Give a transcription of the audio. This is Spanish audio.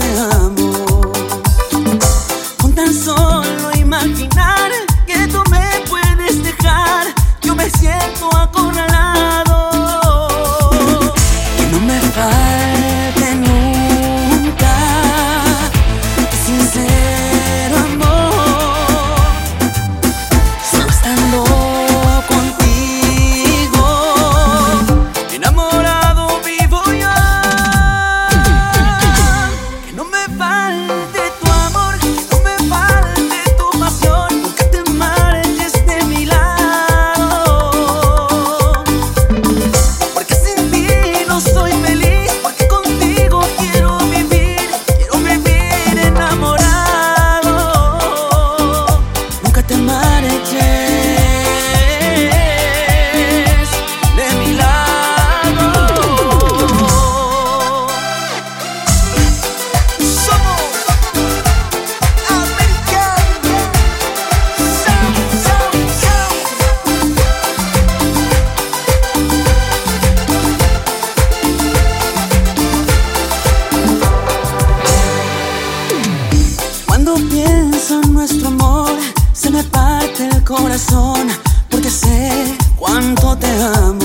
nothing. Corazón porque sé cuánto te amo.